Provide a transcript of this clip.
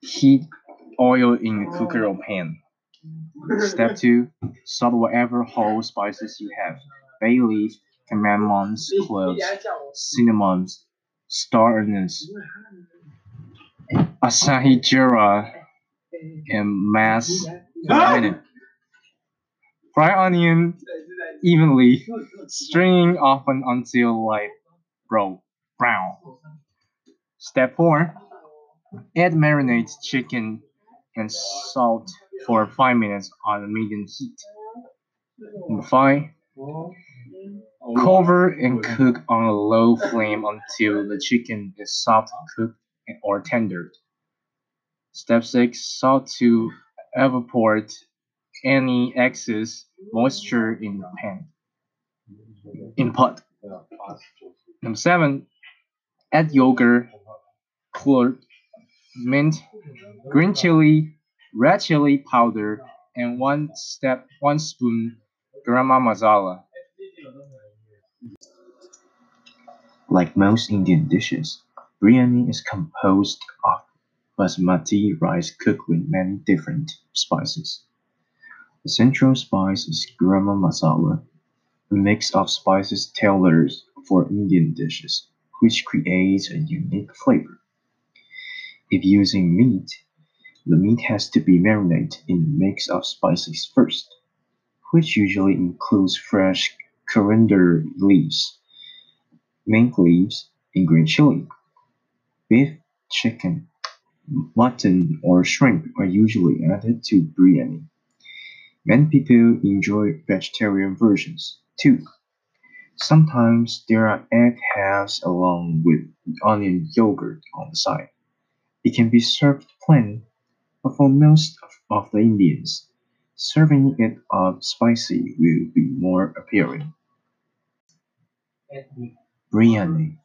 Heat oil in a cooker or pan. Step 2. Salt whatever whole spices you have. Bay leaf, cardamoms, cloves, cinnamon, star anise, shahi jeera, and mass minute. Fry onion evenly, stringing often until light brown. Step 4. Add marinated chicken and salt for 5 minutes on medium heat. Number 5. Cover and cook on a low flame until the chicken is soft cooked or tender. Step 6. Salt to evaporate any excess moisture in the pan. In pot. Number 7. Add yogurt, curd, mint, green chili, red chili powder, and one step one spoon garam masala. Like most Indian dishes, biryani is composed of basmati rice cooked with many different spices. The central spice is garam masala, a mix of spices tailored for Indian dishes, which creates a unique flavor. If using meat, the meat has to be marinated in a mix of spices first, which usually includes fresh coriander leaves, mint leaves, and green chili. Beef, chicken, mutton, or shrimp are usually added to biryani. Many people enjoy vegetarian versions, too. Sometimes there are egg halves along with onion yogurt on the side. It can be served plain, but for most of the Indians, serving it up spicy will be more appealing. Biryani